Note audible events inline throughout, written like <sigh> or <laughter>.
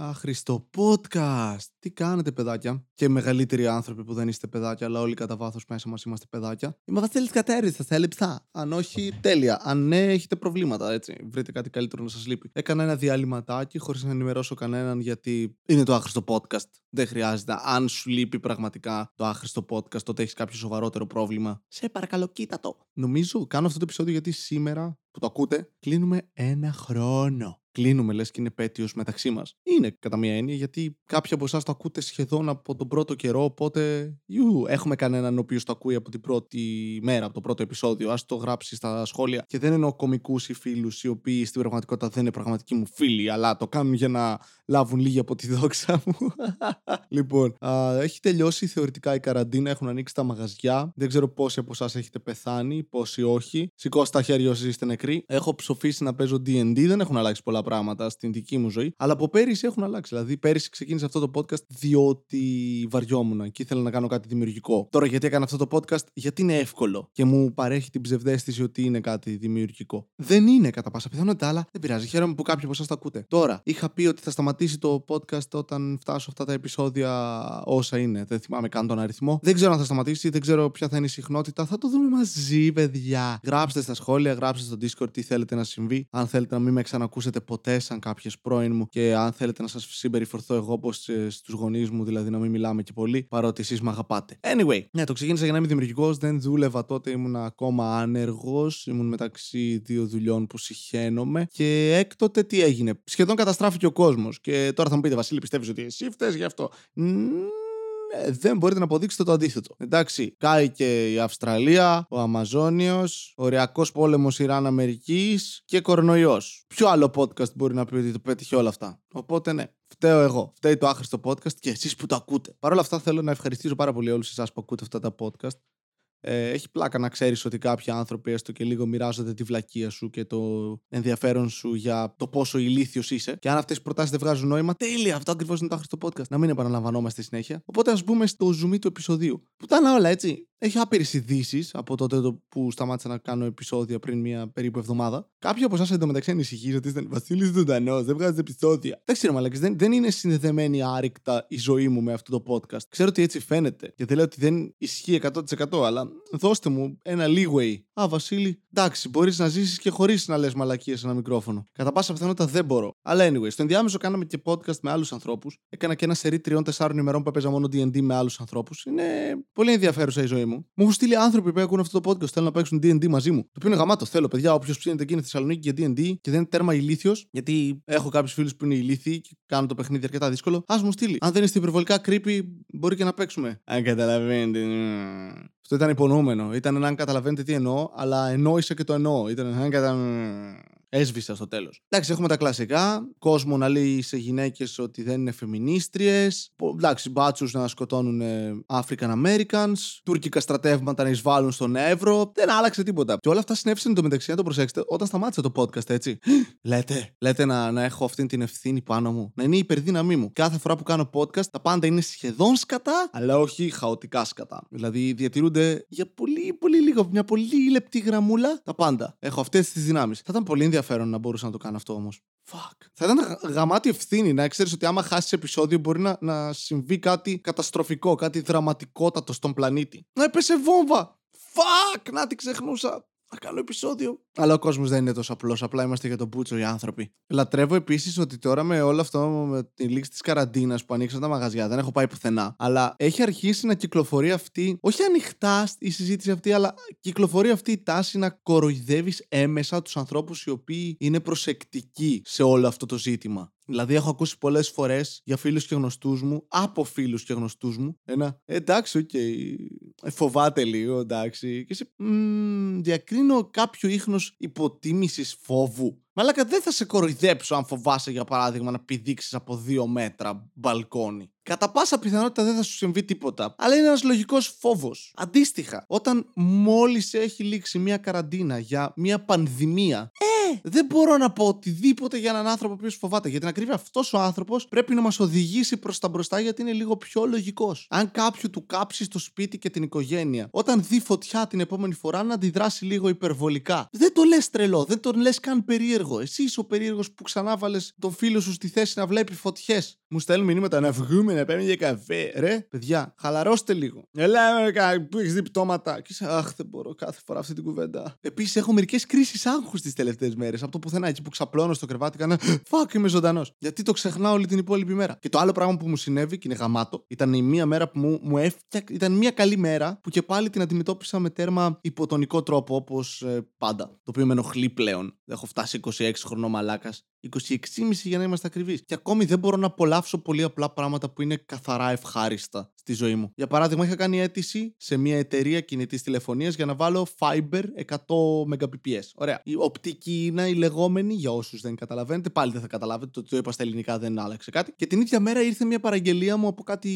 Άχρηστο podcast. Τι κάνετε, παιδάκια; Και μεγαλύτεροι άνθρωποι που δεν είστε παιδάκια, αλλά όλοι κατά βάθος μέσα μας είμαστε παιδάκια. Είμαι Βασίλη Κατέρη, σα έλειψα. Αν όχι, τέλεια. Αν ναι, έχετε προβλήματα, έτσι. Βρείτε κάτι καλύτερο να σας λείπει. Έκανα ένα διαλυματάκι χωρίς να ενημερώσω κανέναν γιατί είναι το άχρηστο podcast. Δεν χρειάζεται. Αν σου λείπει πραγματικά το άχρηστο podcast, τότε έχεις κάποιο σοβαρότερο πρόβλημα. Σε παρακαλώ, κοίτα το. Νομίζω κάνω αυτό το επεισόδιο γιατί σήμερα που το ακούτε, κλείνουμε ένα χρόνο κλείνουμε λες και είναι πέτειο μεταξύ μας. Είναι κατά μία έννοια γιατί κάποιοι από εσάς το ακούτε σχεδόν από τον πρώτο καιρό. Οπότε ιου, έχουμε κανέναν ο οποίος το ακούει από την πρώτη μέρα, από το πρώτο επεισόδιο. Α το γράψει στα σχόλια. Και δεν εννοώ κομικούς ή φίλους οι οποίοι στην πραγματικότητα δεν είναι πραγματικοί μου φίλοι, αλλά το κάνουν για να λάβουν λίγη από τη δόξα μου. <laughs> λοιπόν, α, έχει τελειώσει θεωρητικά η καραντίνα, έχουν ανοίξει τα μαγαζιά. Δεν ξέρω πόσοι από εσάς έχετε πεθάνει, πόσοι όχι. Σηκώστε τα χέρια όσοι είστε νεκροί. Έχω ψοφήσει να παίζω DD, δεν έχουν αλλάξει πολλά πράγματα στην δική μου ζωή. Αλλά από πέρυσι έχουν αλλάξει. Δηλαδή, πέρυσι ξεκίνησε αυτό το podcast διότι βαριόμουν και ήθελα να κάνω κάτι δημιουργικό. Τώρα, γιατί έκανα αυτό το podcast, γιατί είναι εύκολο και μου παρέχει την ψευδέστηση ότι είναι κάτι δημιουργικό. Δεν είναι κατά πάσα πιθανότητα, αλλά δεν πειράζει. Χαίρομαι που κάποιοι από εσάς το ακούτε. Τώρα, είχα πει ότι θα σταματήσει το podcast όταν φτάσω αυτά τα επεισόδια όσα είναι. Δεν θυμάμαι καν τον αριθμό. Δεν ξέρω αν θα σταματήσει, δεν ξέρω ποια θα είναι η συχνότητα. Θα το δούμε μαζί, παιδιά. Γράψτε στα σχόλια, γράψτε στο Discord τι θέλετε να συμβεί. Αν θέλετε να μην με ξανακούσετε ποτέ ποτέ σαν κάποιες πρώην μου και αν θέλετε να σας συμπεριφερθώ εγώ όπω ε, στους γονείς μου, δηλαδή να μην μιλάμε και πολύ, παρότι εσείς με αγαπάτε. Anyway, ναι, το ξεκίνησα για να είμαι δημιουργικός, δεν δούλευα τότε, ήμουν ακόμα άνεργος, ήμουν μεταξύ δύο δουλειών που συχαίνομαι και έκτοτε τι έγινε. Σχεδόν καταστράφηκε ο κόσμος. Και τώρα θα μου πείτε, Βασίλη, πιστεύεις ότι εσύ φταίεις γι' αυτό; Ε, δεν μπορείτε να αποδείξετε το αντίθετο. Εντάξει, κάει και η Αυστραλία, ο Αμαζόνιος, οριακός πόλεμος Ιράν-Αμερικής και κορονοϊός. Ποιο άλλο podcast μπορεί να πει ότι το πέτυχε όλα αυτά; Οπότε ναι, φταίω εγώ. Φταίει το άχρηστο podcast και εσείς που το ακούτε. Παρ' όλα αυτά θέλω να ευχαριστήσω πάρα πολύ όλους εσάς που ακούτε αυτά τα podcast. Ε, έχει πλάκα να ξέρεις ότι κάποιοι άνθρωποι έστω και λίγο μοιράζονται τη βλακεία σου και το ενδιαφέρον σου για το πόσο ηλίθιος είσαι. Και αν αυτές οι προτάσεις δεν βγάζουν νόημα, τέλεια, αυτό ακριβώς είναι το άχρηστο podcast. Να μην επαναλαμβανόμαστε συνέχεια. Οπότε ας μπούμε στο zoom του επεισοδίου. Που ήταν όλα έτσι. Έχει άπειρες ειδήσεις από τότε που σταμάτησα να κάνω επεισόδια πριν μία περίπου εβδομάδα. Κάποιοι από εσάς εντωμεταξύ ανησυχεί ότι ήταν Βασίλης Ζωντανός, δεν βγάζει επεισόδια. Δεν ξέρω, μαλακή, δεν, δεν είναι συνδεδεμένη άρρηκτα η ζωή μου με αυτό το podcast. Ξέρω ότι έτσι φαίνεται. Και δεν λέω ότι δεν ισχύει 100%, αλλά δώστε μου ένα leeway. Α, Βασίλη, εντάξει, μπορείς να ζήσεις και χωρίς να λες μαλακίες σε ένα μικρόφωνο. Κατά πάσα πιθανότητα δεν μπορώ. Αλλά anyway, στο ενδιάμεσο κάναμε και podcast με άλλους ανθρώπους. Έκανα και ένα σερί τριών-τεσσάρων ημερών που έπαιζα μόνο DD με άλλους ανθρώπους. Είναι πολύ ενδιαφέρουσα η ζωή μου. Μου έχουν στείλει άνθρωποι που έχουν αυτό το podcast, θέλουν να παίξουν DD μαζί μου. Το οποίο είναι γαμάτο. Θέλω, παιδιά, όποιος ψήνεται εκεί είναι Θεσσαλονίκη για DD και δεν είναι τέρμα ηλίθιος, γιατί έχω κάποιους φίλους που είναι ηλίθιοι και κάνουν το παιχνίδι αρκετά δύσκολο. Α μου στείλει. Αν δεν είστε υπερβολικά creepy, μπορεί και να παίξουμε. Αν καταλαβαίνετε. Αυτό ήταν υπονοούμενο. Ήταν να καταλαβαίνετε τι εννοώ, αλλά εννοήσα και το εννοώ. Ήταν να καταλαβαίνετε. Έσβησα στο τέλος. Εντάξει, έχουμε τα κλασικά. Κόσμο να λέει σε γυναίκες ότι δεν είναι φεμινίστριες. Εντάξει, μπάτσους να σκοτώνουν African Americans. Τουρκικά στρατεύματα να εισβάλλουν στον Εύρο. Δεν άλλαξε τίποτα. Και όλα αυτά συνέβησαν το μεταξύ, να το προσέξετε, όταν σταμάτησε το podcast, έτσι. <gasps> λέτε, λέτε να, να έχω αυτή την ευθύνη πάνω μου. Να είναι η υπερδύναμή μου. Κάθε φορά που κάνω podcast, τα πάντα είναι σχεδόν σκατά, αλλά όχι χαοτικά σκατά. Δηλαδή διατηρούνται για πολύ, πολύ λίγο, μια πολύ λεπτή γραμμούλα τα πάντα. Έχω αυτές τις δυνάμεις. Θα ήταν πολύ ενδιαφέρον να μπορούσα να το κάνω αυτό όμως. Fuck. Θα ήταν γαμάτι ευθύνη να ξέρεις ότι άμα χάσεις επεισόδιο μπορεί να, να συμβεί κάτι καταστροφικό, κάτι δραματικότατο στον πλανήτη. Να έπεσε βόμβα. Fuck, να την ξεχνούσα να κάνω επεισόδιο. Αλλά ο κόσμος δεν είναι τόσο απλός. Απλά είμαστε για τον πούτσο οι άνθρωποι. Λατρεύω επίσης ότι τώρα με όλο αυτό, με τη λήξη της καραντίνας που ανοίξαν τα μαγαζιά, δεν έχω πάει πουθενά. Αλλά έχει αρχίσει να κυκλοφορεί αυτή, όχι ανοιχτά η συζήτηση αυτή, αλλά κυκλοφορεί αυτή η τάση να κοροϊδεύεις έμεσα τους ανθρώπους οι οποίοι είναι προσεκτικοί σε όλο αυτό το ζήτημα. Δηλαδή, έχω ακούσει πολλές φορές για φίλους και γνωστούς μου, από φίλους και γνωστούς μου, ένα εντάξει, OK, okay, ε, φοβάται λίγο, εντάξει. Και σε διακρίνω κάποιο ίχνος υποτίμησης φόβου. Μαλάκα δεν θα σε κοροϊδέψω αν φοβάσαι για παράδειγμα να πηδήξεις από δύο μέτρα μπαλκόνι. Κατά πάσα πιθανότητα δεν θα σου συμβεί τίποτα. Αλλά είναι ένας λογικός φόβος. Αντίστοιχα, όταν μόλις έχει λήξει μια καραντίνα για μια πανδημία, ε, Ναι! Δεν μπορώ να πω οτιδήποτε για έναν άνθρωπο που φοβάται. Για την ακρίβεια, αυτός ο άνθρωπος πρέπει να μας οδηγήσει προς τα μπροστά γιατί είναι λίγο πιο λογικός. Αν κάποιου του κάψει στο σπίτι και την οικογένεια, όταν δει φωτιά την επόμενη φορά να αντιδράσει λίγο υπερβολικά. Δεν το λες τρελό, δεν τον λες καν περίεργο. Εσύ είσαι ο περίεργος που ξανά βάλε τον φίλο σου στη θέση να βλέπει φωτιές. Μου στέλνουν μηνύματα να βγούμε να πάμε για καφέ. Ρε, παιδιά, χαλαρώστε λίγο. Ελά, που έχεις δει πτώματα. Και είσαι, Αχ, δεν μπορώ κάθε φορά αυτή την κουβέντα. Επίσης, έχω μερικές κρίσεις άγχους τις τελευταίες μέρες. Από το πουθενά εκεί που ξαπλώνω στο κρεβάτι, κάνα Φακ, είμαι ζωντανός. Γιατί το ξεχνάω όλη την υπόλοιπη μέρα. Και το άλλο πράγμα που μου συνέβη, και είναι γαμάτο, ήταν η μία μέρα που μου, μου έφτιαξε. Ήταν μία καλή μέρα που και πάλι την αντιμετώπισα με τέρμα υποτονικό τρόπο, όπως ε, πάντα. Το οποίο με ενοχλεί πλέον. Έχω φτάσει 26 χρονών μαλάκας 26,5 για να είμαστε ακριβείς. Και ακόμη δεν μπορώ να απολαύσω πολύ απλά πράγματα που είναι καθαρά ευχάριστα στη ζωή μου. Για παράδειγμα, είχα κάνει αίτηση σε μια εταιρεία κινητής τηλεφωνίας για να βάλω Fiber 100 Mbps. Ωραία. Η οπτική είναι η λεγόμενη, για όσους δεν καταλαβαίνετε, πάλι δεν θα καταλάβετε, το, το είπα στα ελληνικά δεν άλλαξε κάτι. Και την ίδια μέρα ήρθε μια παραγγελία μου από κάτι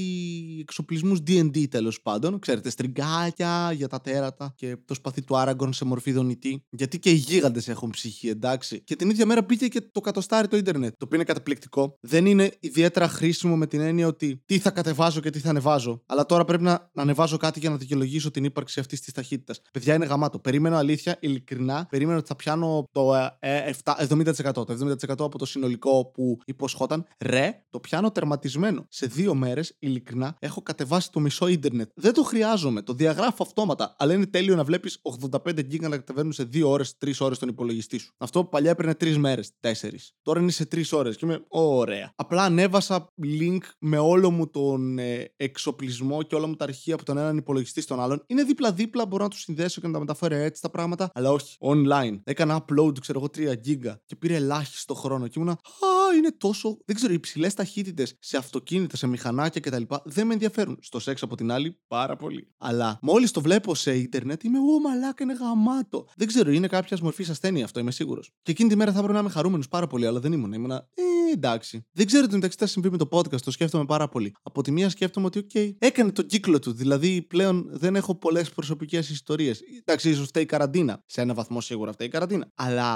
εξοπλισμούς DD τέλος πάντων. Ξέρετε, στριγκάκια για τα τέρατα και το σπαθί του Άραγκον σε μορφή δονητή. Γιατί και οι γίγαντες έχουν ψυχή, εντάξει. Και την ίδια μέρα μπήκε και το κατοστάρι το Ιντερνετ. Το οποίο είναι καταπληκτικό. Δεν είναι ιδιαίτερα χρήσιμο με την έννοια ότι τι θα κατεβάζω και τι θα ανεβάζω. Αλλά τώρα πρέπει να, να ανεβάζω κάτι για να δικαιολογήσω την ύπαρξη αυτής της ταχύτητας. Παιδιά είναι γαμάτο. Περίμενα αλήθεια, ειλικρινά, περίμενα ότι θα πιάνω το ε, 70%. Ε, το 70% από το συνολικό που υποσχόταν. Ρε, το πιάνω τερματισμένο. Σε δύο μέρες, ειλικρινά, έχω κατεβάσει το μισό Ιντερνετ. Δεν το χρειάζομαι. Το διαγράφω αυτόματα. Αλλά είναι τέλειο να βλέπεις 85 γίγκα να κατεβαίνουν σε 2 ώρες, 3 ώρες τον υπολογιστή σου. Αυτό που παλιά έπαιρνε 3 μέρες, 4. Τώρα είναι σε τρεις ώρες και είμαι ωραία. Απλά ανέβασα link με όλο μου τον ε, εξοπλισμό και όλα μου τα αρχεία από τον έναν υπολογιστή στον άλλον. Είναι δίπλα-δίπλα, μπορώ να τους συνδέσω και να τα μεταφέρω έτσι τα πράγματα. Αλλά όχι, online. Έκανα upload, ξέρω εγώ, 3 γίγκα και πήρε ελάχιστο χρόνο και ήμουνα. Α, είναι τόσο. Δεν ξέρω, οι υψηλές ταχύτητες σε αυτοκίνητα, σε μηχανάκια κτλ. δεν με ενδιαφέρουν. Στο σεξ από την άλλη, πάρα πολύ. Αλλά μόλις το βλέπω σε Ιντερνετ, είμαι Ω, μαλάκα, είναι γαμάτο. Δεν ξέρω, είναι κάποιας μορφής ασθένεια αυτό, είμαι σίγουρος. Και εκείνη τη μέρα θα έπρεπε να είμαι χαρούμενος πάρα πολύ, αλλά δεν ήμουν. Ήμουνα, ε, εντάξει. Δεν ξέρω τι μεταξύ θα συμβεί με το podcast, το σκέφτομαι πάρα πολύ. Από τη μία σκέφτομαι ότι, OK, έκανε τον κύκλο του. Δηλαδή πλέον δεν έχω πολλές προσωπικές ιστορίες. Εντάξει, ίσως φταίει η καραντίνα. Σε ένα βαθμό σίγουρα φταίει η καραντίνα. Αλλά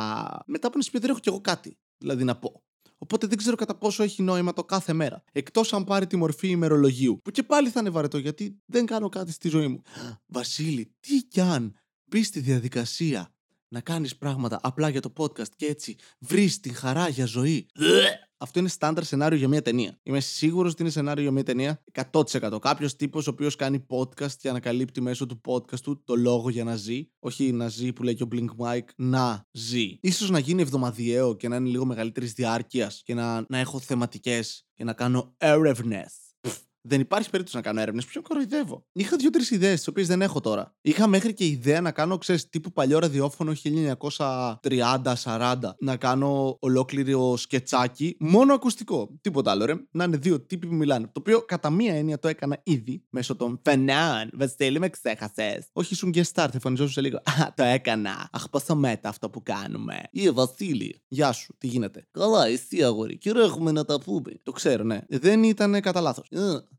μετά από ένα σημείο δεν έχω κι εγώ κάτι. Δηλαδή να πω. Οπότε δεν ξέρω κατά πόσο έχει νόημα το κάθε μέρα. Εκτός αν πάρει τη μορφή ημερολογίου. Που και πάλι θα είναι βαρετό γιατί δεν κάνω κάτι στη ζωή μου. Βασίλη, τι κι αν μπει στη διαδικασία να κάνεις πράγματα απλά για το podcast και έτσι βρεις την χαρά για ζωή. Αυτό είναι στάνταρ σενάριο για μια ταινία. Είμαι σίγουρος ότι είναι σενάριο για μια ταινία 100%. Κάποιος τύπος ο οποίος κάνει podcast και ανακαλύπτει μέσω του podcast του το λόγο για να ζει. Όχι να ζει που λέει και ο Blink Mike, να ζει. σω να γίνει εβδομαδιαίο και να είναι λίγο μεγαλύτερης διάρκειας και να, να έχω θεματικές και να κάνω έρευνες δεν υπάρχει περίπτωση να κάνω έρευνες. Ποιον κοροϊδεύω. Είχα δύο-τρεις ιδέες, τις οποίες δεν έχω τώρα. Είχα μέχρι και ιδέα να κάνω, ξέρεις, τύπου παλιό ραδιόφωνο 1930-40. Να κάνω ολόκληρο σκετσάκι, μόνο ακουστικό. Τίποτα άλλο, ρε. Να είναι δύο τύποι που μιλάνε. Το οποίο κατά μία έννοια το έκανα ήδη μέσω των Φενάν. Βασίλη, με ξέχασες. Όχι, ήσουν guest start, εμφανιζόσουν σε λίγο. Α, το έκανα. Αχ, πόσο μέτα αυτό που κάνουμε. Ή Βασίλη. Γεια σου, τι γίνεται; Καλά, εσύ αγόρι. Και έχουμε να τα πούμε. Το ξέρω, ναι. Δεν ήταν κατά λάθος.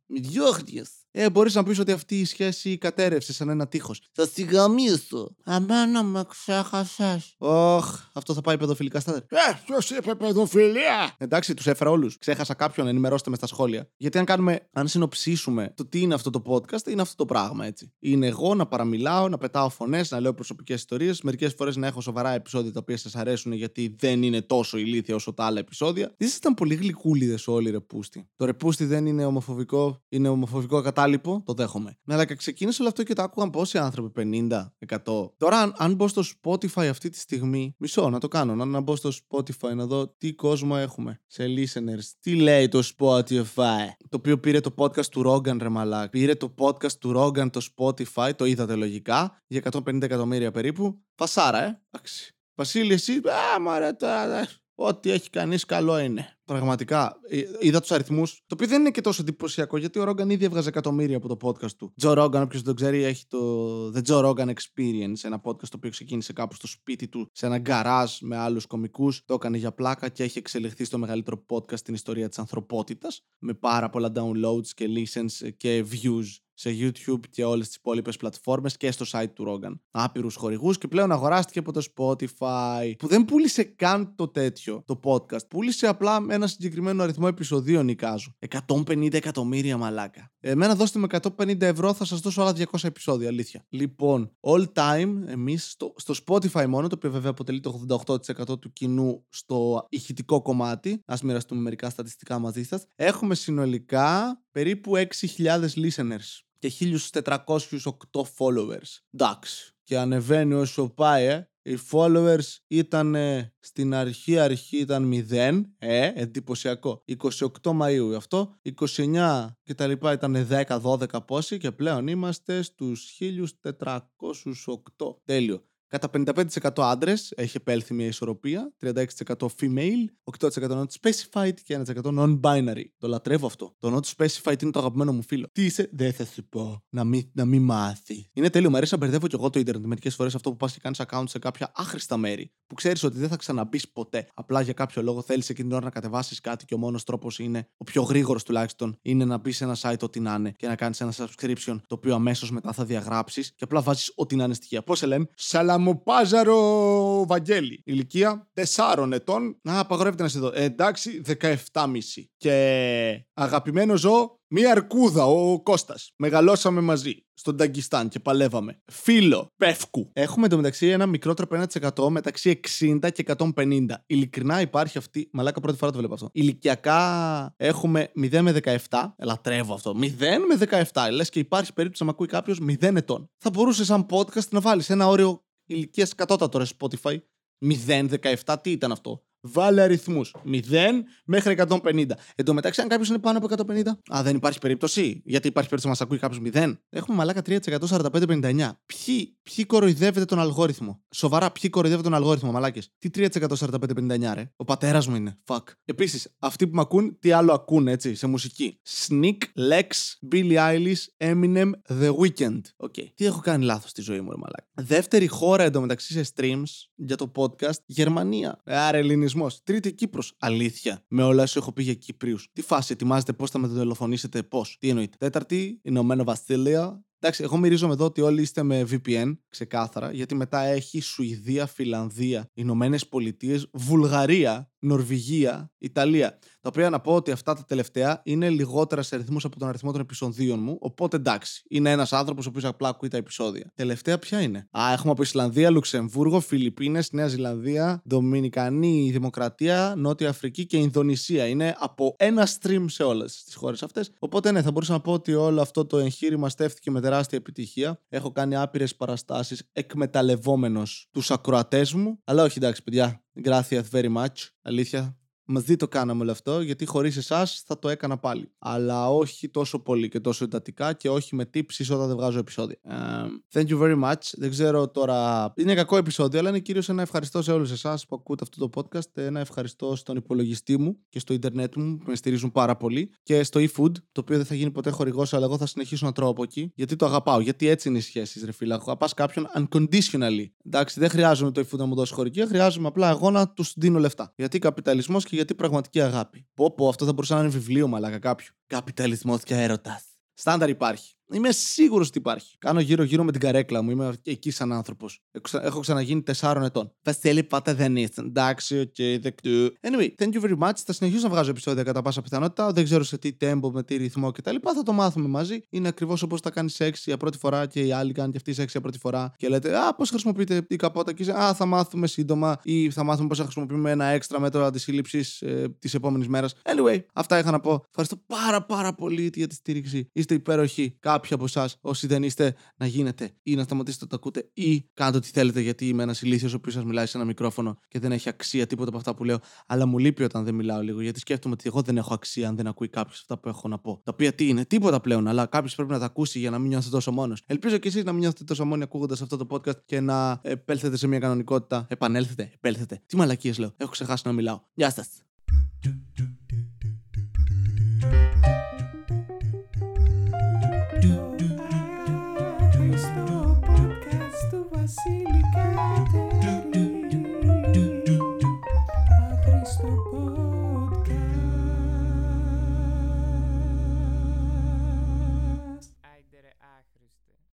mit Juchdis Ε, μπορείς να πεις ότι αυτή η σχέση κατέρευσε σαν ένα τείχος. Θα στη γαμίσω. Αμένα με ξέχασες. Όχ, αυτό θα πάει παιδοφιλικά στάδια. Ε, ποιο είπε παιδοφιλία. Εντάξει, τους έφερα όλους. Ξέχασα κάποιον, ενημερώστε με στα σχόλια. Γιατί αν κάνουμε, αν συνοψίσουμε το τι είναι αυτό το podcast, είναι αυτό το πράγμα έτσι. Είναι εγώ να παραμιλάω, να πετάω φωνές, να λέω προσωπικές ιστορίες. Μερικές φορές να έχω σοβαρά επεισόδια τα οποία σας αρέσουν γιατί δεν είναι τόσο ηλίθια όσο τα άλλα επεισόδια. Ήσασταν πολύ γλυκούλιδες όλοι ρεπούστη. Το ρεπούστη δεν είναι ομοφοβικό, είναι ομοφοβικό κατάλοιπο, το δέχομαι. Ναι, αλλά ξεκίνησε όλο αυτό και το άκουγαν πόσοι άνθρωποι, 50, 100. Τώρα, αν, αν μπω στο Spotify αυτή τη στιγμή, μισό να το κάνω, να, να μπω στο Spotify να δω τι κόσμο έχουμε σε listeners. Τι λέει το Spotify; Το οποίο πήρε το podcast του Rogan, ρε μαλάκ. Πήρε το podcast του Rogan το Spotify, το είδατε λογικά, για 150 εκατομμύρια περίπου. Φασάρα, ε. Εντάξει. Βασίλη, εσύ, α, μωρέ, τώρα, Ό,τι έχει κανείς καλό είναι. Πραγματικά. Ε, είδα τους αριθμούς. Το οποίο δεν είναι και τόσο εντυπωσιακό γιατί ο Ρόγκαν ήδη έβγαζε εκατομμύρια από το podcast του. Τζο Ρόγκαν, όποιος δεν το ξέρει, έχει το The Joe Rogan Experience. Ένα podcast το οποίο ξεκίνησε κάπου στο σπίτι του, σε ένα γκαράζ με άλλους κομικούς. Το έκανε για πλάκα και έχει εξελιχθεί στο μεγαλύτερο podcast στην ιστορία της ανθρωπότητας. Με πάρα πολλά downloads και listens και views σε YouTube και όλες τις υπόλοιπες πλατφόρμες και στο site του Rogan. Άπειρους χορηγούς και πλέον αγοράστηκε από το Spotify. Που δεν πούλησε καν το τέτοιο, το podcast. Πούλησε απλά με ένα συγκεκριμένο αριθμό επεισοδίων, Νικάζου. 150 εκατομμύρια μαλάκα. Εμένα δώστε με 150 ευρώ, θα σας δώσω άλλα 200 επεισόδια, αλήθεια. Λοιπόν, all time, εμείς στο, στο Spotify μόνο, το οποίο βέβαια αποτελεί το 88% του κοινού στο ηχητικό κομμάτι, ας μοιραστούμε μερικά στατιστικά μαζί σας, έχουμε συνολικά περίπου 6.000 listeners και 1.408 followers. Εντάξει. Και ανεβαίνει όσο πάει, ε. Οι followers ήταν στην αρχή, αρχή ήταν 0, ε, εντυπωσιακό. 28 Μαΐου αυτό, 29 και τα λοιπά ήταν 10, 12 πόσοι και πλέον είμαστε στους 1408. Τέλειο. Κατά 55% άντρες έχει επέλθει μια ισορροπία, 36% female, 8% not specified και 1% non-binary. Το λατρεύω αυτό. Το not specified είναι το αγαπημένο μου φίλο. Τι είσαι, δεν θα σου πω. Να μην, να μην μάθει. Είναι τέλειο. Μου αρέσει να μπερδεύω κι εγώ το Ιντερνετ. Μερικές φορές αυτό που πας και κάνεις account σε κάποια άχρηστα μέρη που ξέρεις ότι δεν θα ξαναμπεί ποτέ. Απλά για κάποιο λόγο θέλεις εκείνη την ώρα να κατεβάσεις κάτι και ο μόνος τρόπος είναι, ο πιο γρήγορος τουλάχιστον, είναι να μπεις σε ένα site ό,τι να είναι και να κάνεις ένα subscription το οποίο αμέσως μετά θα διαγράψεις και απλά βάζεις ό,τι να είναι στοιχεία. Πώς σε λένε, Σαλαμοπάζαρο Βαγγέλη. Ηλικία 4 ετών. Α, απαγορεύεται να σε δω. Ε, εντάξει, 17,5. Και αγαπημένο ζώο, Μία αρκούδα, ο Κώστας. Μεγαλώσαμε μαζί στον Ταγκιστάν και παλεύαμε. Φίλο, πεύκου. Έχουμε εντωμεταξύ ένα μικρότερο 1% μεταξύ 60 και 150. Ειλικρινά υπάρχει αυτή. Μαλάκα πρώτη φορά το βλέπω αυτό. Ηλικιακά έχουμε 0 με 17. Λατρεύω αυτό. 0 με 17. Λες και υπάρχει περίπτωση να ακούει κάποιος 0 ετών. Θα μπορούσε σαν podcast να βάλεις ένα όριο ηλικία κατώτατο ρε Spotify. 0-17, τι ήταν αυτό; Βάλε αριθμούς. 0 μέχρι 150. Εν τω μεταξύ, αν κάποιος είναι πάνω από 150, Α, δεν υπάρχει περίπτωση; Γιατί υπάρχει περίπτωση να μας ακούει κάποιος 0. Έχουμε μαλάκα 3% 45-59. Ποιοι, ποιοι κοροϊδεύετε τον αλγόριθμο; Σοβαρά, ποιοι κοροϊδεύετε τον αλγόριθμο, μαλάκες; Τι 3% 45-59, ρε; Ο πατέρας μου είναι. Fuck. Επίσης, αυτοί που με ακούν, τι άλλο ακούν, έτσι, σε μουσική; Sneak, Lex, Billie Eilish, Eminem, The Weeknd. OK. Okay. Τι έχω κάνει λάθος στη ζωή μου, ρε μαλάκα; Δεύτερη χώρα εντωμεταξύ σε streams για το podcast, Γερμανία. Άρα ελληνισμό Τρίτη Κύπρος. Αλήθεια. Με όλα όσα έχω πει για Κύπριους. Τι φάση, ετοιμάζετε πώς θα με δολοφονήσετε, πώς. Τι εννοείται. Τέταρτη, Ηνωμένο Βασίλειο. Εντάξει, εγώ μυρίζομαι εδώ ότι όλοι είστε με VPN, ξεκάθαρα, γιατί μετά έχει Σουηδία, Φιλανδία, Ηνωμένες Πολιτείες, Βουλγαρία, Νορβηγία, Ιταλία. Τα οποία να πω ότι αυτά τα τελευταία είναι λιγότερα σε αριθμό από τον αριθμό των επεισοδίων μου. Οπότε εντάξει, είναι ένας άνθρωπος ο οποίος απλά ακούει τα επεισόδια. Τελευταία ποια είναι; Α, έχουμε από Ισλανδία, Λουξεμβούργο, Φιλιππίνες, Νέα Ζηλανδία, Δομινικανή Δημοκρατία, Νότια Αφρική και Ινδονησία. Είναι από ένα stream σε όλες τις χώρες αυτές. Οπότε ναι, θα μπορούσα να πω ότι όλο αυτό το εγχείρημα στέφτηκε με τεράστια επιτυχία. Έχω κάνει άπειρες παραστάσεις εκμεταλλευόμενος τους ακροατές μου. Αλλά όχι εντάξει, παιδιά. Gracias very much. Αλήθεια, Μαζί το κάναμε όλο αυτό, γιατί χωρίς εσάς θα το έκανα πάλι. Αλλά όχι τόσο πολύ και τόσο εντατικά και όχι με τύψει όταν δεν βγάζω επεισόδια. Uh, thank you very much. Δεν ξέρω τώρα. Είναι κακό επεισόδιο, αλλά είναι κυρίως ένα ευχαριστώ σε όλους εσάς που ακούτε αυτό το podcast. Ένα ευχαριστώ στον υπολογιστή μου και στο Ιντερνετ μου που με στηρίζουν πάρα πολύ. Και στο eFood, το οποίο δεν θα γίνει ποτέ χορηγός, αλλά εγώ θα συνεχίσω να τρώω από εκεί. Γιατί το αγαπάω. Γιατί έτσι είναι οι σχέσεις, ρε φίλα. Αγαπάς κάποιον unconditionally. Εντάξει, δεν χρειάζομαι το eFood να μου δώσει χορηγία, χρειάζομαι απλά εγώ να τους δίνω λεφτά. Γιατί καπιταλισμός και γιατί πραγματική αγάπη. Πω, πω, αυτό θα μπορούσε να είναι βιβλίο, μαλάκα κάποιου. Καπιταλισμός και έρωτας. Στάνταρ υπάρχει. Είμαι σίγουρος ότι υπάρχει. Κάνω γύρω-γύρω με την καρέκλα μου. Είμαι εκεί σαν άνθρωπος. Έχω ξαναγίνει 4 ετών. Βασίλη, πάτε δεν είστε. Εντάξει, OK, okay, δεκτό. Anyway, thank you very much. Θα συνεχίσω να βγάζω επεισόδια κατά πάσα πιθανότητα. Δεν ξέρω σε τι τέμπο, με τι ρυθμό κτλ. Θα το μάθουμε μαζί. Είναι ακριβώς όπως θα κάνει σεξ για πρώτη φορά και οι άλλοι κάνουν και αυτή σεξ για πρώτη φορά. Και λέτε, Α, πώς χρησιμοποιείτε η καπότα και Α, θα μάθουμε σύντομα ή θα μάθουμε πώς θα χρησιμοποιούμε ένα έξτρα μέτρο αντισύλληψης ε, της επόμενης μέρας. Anyway, αυτά είχα να πω. Ευχαριστώ πάρα πάρα πολύ για τη στήριξη. Είστε υπέροχοι κάποιοι από εσάς, όσοι δεν είστε, να γίνετε ή να σταματήσετε να το ακούτε ή κάντε ό,τι θέλετε, γιατί είμαι ένας ηλίθιος ο οποίος σας μιλάει σε ένα μικρόφωνο και δεν έχει αξία τίποτα από αυτά που λέω. Αλλά μου λείπει όταν δεν μιλάω λίγο, γιατί σκέφτομαι ότι εγώ δεν έχω αξία αν δεν ακούει κάποιος αυτά που έχω να πω. Τα οποία τι είναι, τίποτα πλέον, αλλά κάποιος πρέπει να τα ακούσει για να μην νιώθετε τόσο μόνος. Ελπίζω και εσείς να μην νιώθετε τόσο μόνοι ακούγοντας αυτό το podcast και να επέλθετε σε μια κανονικότητα. Επανέλθετε, επέλθετε. Τι μαλακίες λέω, έχω ξεχάσει να μιλάω. Γεια σας.